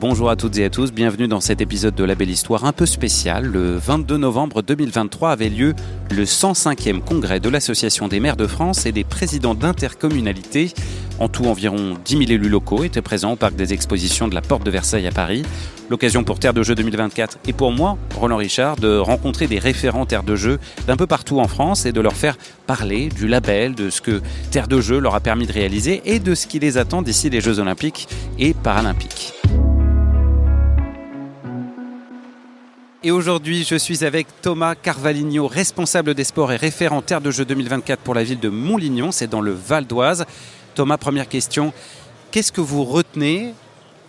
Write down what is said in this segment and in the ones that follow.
Bonjour à toutes et à tous, bienvenue dans cet épisode de La Belle Histoire un peu spécial. Le 22 novembre 2023 avait lieu le 105e congrès de l'Association des maires de France et des présidents d'intercommunalités. En tout, environ 10 000 élus locaux étaient présents au parc des expositions de la Porte de Versailles à Paris. L'occasion pour Terre de Jeux 2024 et pour moi, Roland Richard, de rencontrer des référents Terre de Jeux d'un peu partout en France et de leur faire parler du label, de ce que Terre de Jeux leur a permis de réaliser et de ce qui les attend d'ici les Jeux Olympiques et Paralympiques. Et aujourd'hui, je suis avec Thomas Carvaligno, responsable des sports et référent Terre de Jeux 2024 pour la ville de Montlignon, c'est dans le Val d'Oise. Thomas, première question, qu'est-ce que vous retenez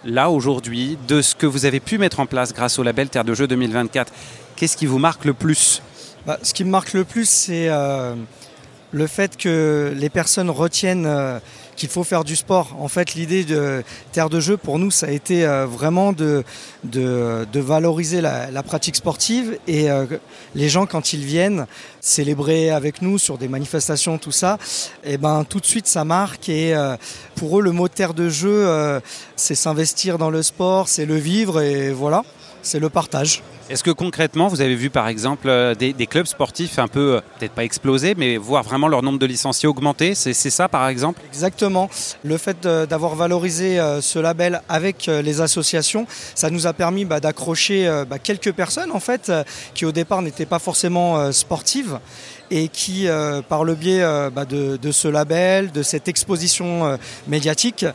là aujourd'hui de ce que vous avez pu mettre en place grâce au label Terre de Jeux 2024 Qu'est-ce qui vous marque le plus? Bah, Ce qui me marque le plus, c'est euh, le fait que les personnes retiennent euh, qu'il faut faire du sport. En fait, l'idée de Terre de Jeu, pour nous, ça a été euh, vraiment de, valoriser la, pratique sportive. Et euh, les gens, quand ils viennent célébrer avec nous sur des manifestations, tout ça, et eh ben, tout de suite, ça marque. Et euh, pour eux, le mot Terre de Jeu, c'est s'investir dans le sport, c'est le vivre. Et voilà, c'est le partage. Est-ce que concrètement, vous avez vu par exemple euh, des, clubs sportifs un peu, euh, peut-être pas exploser, mais voir vraiment leur nombre de licenciés augmenter? C'est ça par exemple? Exactement. Le fait d'avoir valorisé euh, ce label avec les associations, ça nous a permis bah, d'accrocher bah, quelques personnes en fait qui au départ n'étaient pas forcément sportives et qui, par le biais bah, de, ce label, de cette exposition médiatique,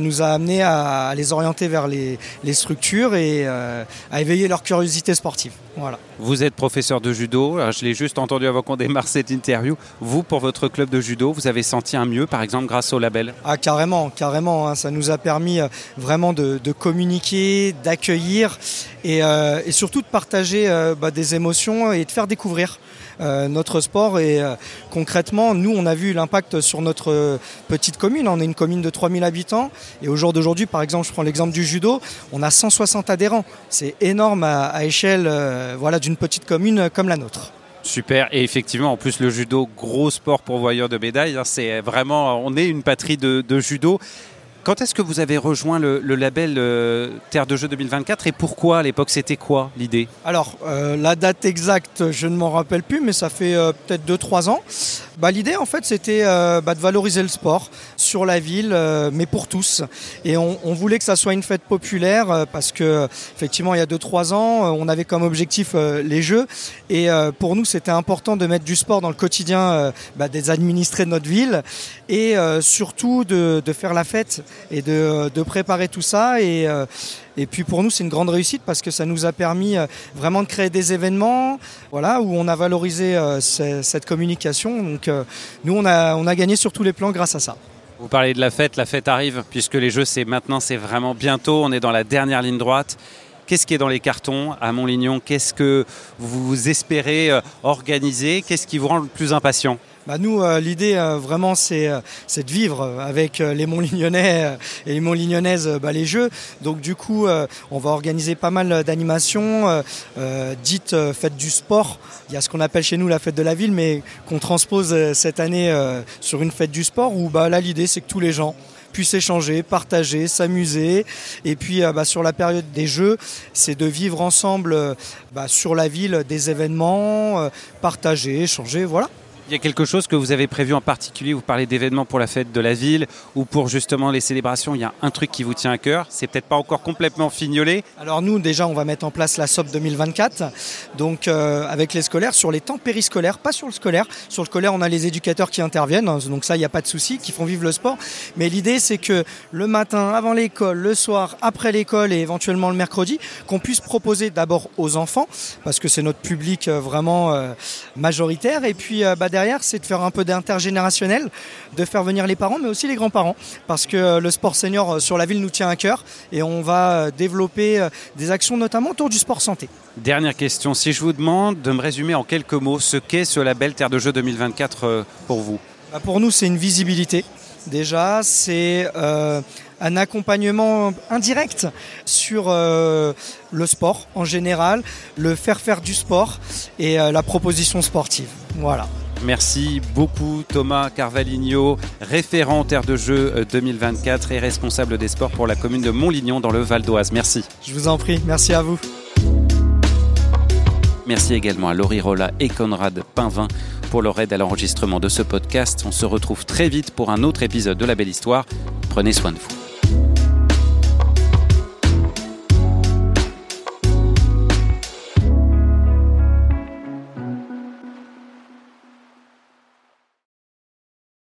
nous a amené à, les orienter vers les, les structures et à éveiller leur curiosité sportive. Voilà. Vous êtes professeur de judo, je l'ai juste entendu avant qu'on démarre cette interview. Vous, pour votre club de judo, vous avez senti un mieux, par exemple, grâce au label? Ah, carrément, carrément. Hein. ça nous a permis euh, vraiment de, communiquer, d'accueillir euh, et, surtout de partager euh, bah, des émotions et de faire découvrir. notre sport et concrètement nous on a vu l'impact sur notre petite commune on est une commune de 3000 habitants et au jour d'aujourd'hui par exemple je prends l'exemple du judo on a 160 adhérents c'est énorme à, échelle voilà d'une petite commune comme la nôtre. Super. Et effectivement, en plus, le judo, gros sport pour voyeurs de médailles. Hein, c'est vraiment, on est une patrie de, judo. Quand est-ce que vous avez rejoint le, label euh, Terre de Jeux 2024 et pourquoi à l'époque c'était quoi l'idée? Alors euh, la date exacte je ne m'en rappelle plus mais ça fait euh, peut-être 2-3 ans. Bah, L'idée, en fait, c'était bah, de valoriser le sport sur la ville, mais pour tous. Et on, voulait que ça soit une fête populaire parce que, effectivement, il y a 2-3 ans, on avait comme objectif les Jeux. Et pour nous, c'était important de mettre du sport dans le quotidien bah, des administrés de notre ville et surtout de, faire la fête et de, préparer tout ça. Et, et puis pour nous, c'est une grande réussite parce que ça nous a permis euh, vraiment de créer des événements voilà, où on a valorisé euh, cette communication. Donc euh, nous, on a, on a gagné sur tous les plans grâce à ça. Vous parlez de la fête, la fête arrive puisque les jeux, c'est maintenant, c'est vraiment bientôt. On est dans la dernière ligne droite. Qu'est-ce qui est dans les cartons à Montlignon Qu'est-ce que vous espérez organiser? Qu'est-ce qui vous rend le plus impatient? Bah nous, euh, l'idée euh, vraiment, euh, c'est de vivre avec les Montlignonnais et les Montlignonnaises bah, les Jeux. Donc du coup, on va organiser pas mal d'animations dites fête du sport. Il y a ce qu'on appelle chez nous la fête de la ville, mais qu'on transpose cette année sur une fête du sport où bah, là, l'idée, c'est que tous les gens puissent échanger, partager, s'amuser. Et puis bah, sur la période des Jeux, c'est de vivre ensemble bah, sur la ville des événements, partager, échanger, voilà. Il y a quelque chose que vous avez prévu en particulier Vous parlez d'événements pour la fête de la ville ou pour justement les célébrations. Il y a un truc qui vous tient à cœur. C'est peut-être pas encore complètement fignolé. Alors nous, déjà, on va mettre en place la SOP 2024. Donc euh, avec les scolaires sur les temps périscolaires, pas sur le scolaire. Sur le scolaire, on a les éducateurs qui interviennent. Donc ça, il n'y a pas de souci, qui font vivre le sport. Mais l'idée, c'est que le matin, avant l'école, le soir, après l'école et éventuellement le mercredi, qu'on puisse proposer d'abord aux enfants, parce que c'est notre public euh, vraiment euh, majoritaire. Et puis bah, derrière, c'est de faire un peu d'intergénérationnel, de faire venir les parents, mais aussi les grands-parents, parce que euh, le sport senior euh, sur la ville nous tient à cœur et on va euh, développer des actions notamment autour du sport santé. Dernière question, si je vous demande de me résumer en quelques mots ce qu'est ce label Terre de Jeux 2024 pour vous bah, Pour nous, c'est une visibilité. Déjà, c'est un accompagnement indirect sur le sport en général, le faire faire du sport et la proposition sportive. Voilà. Merci beaucoup Thomas Carvaligno, référent Terre de Jeux 2024 et responsable des sports pour la commune de Montlignon dans le Val d'Oise. Merci. Je vous en prie, merci à vous. Merci également à Laurie Rolla et Conrad Pinvin pour leur aide à l'enregistrement de ce podcast. On se retrouve très vite pour un autre épisode de La Belle Histoire. Prenez soin de vous.